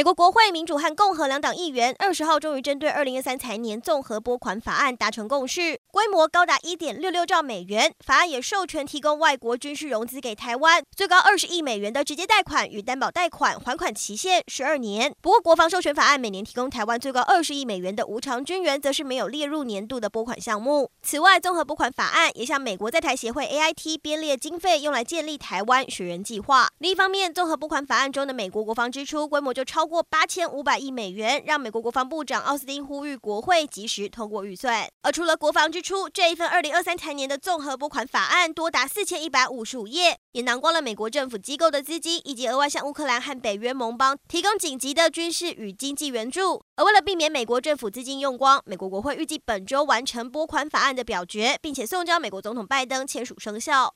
美国国会民主和共和两党议员二十号终于针对二零二三财年综合拨款法案达成共识，规模高达一点六六兆美元。法案也授权提供外国军事融资给台湾，最高二十亿美元的直接贷款与担保贷款，还款期限十二年。不过，国防授权法案每年提供台湾最高二十亿美元的无偿军援，则是没有列入年度的拨款项目。此外，综合拨款法案也向美国在台协会 AIT 编列经费，用来建立台湾学员计划。另一方面，综合拨款法案中的美国国防支出规模就超。超过八千五百亿美元，让美国国防部长奥斯汀呼吁国会及时通过预算。而除了国防支出，这一份二零二三财年的综合拨款法案多达四千一百五十五页，也囊括了美国政府机构的资金，以及额外向乌克兰和北约盟邦提供紧急的军事与经济援助。而为了避免美国政府资金用光，美国国会预计本周完成拨款法案的表决，并且送交美国总统拜登签署生效。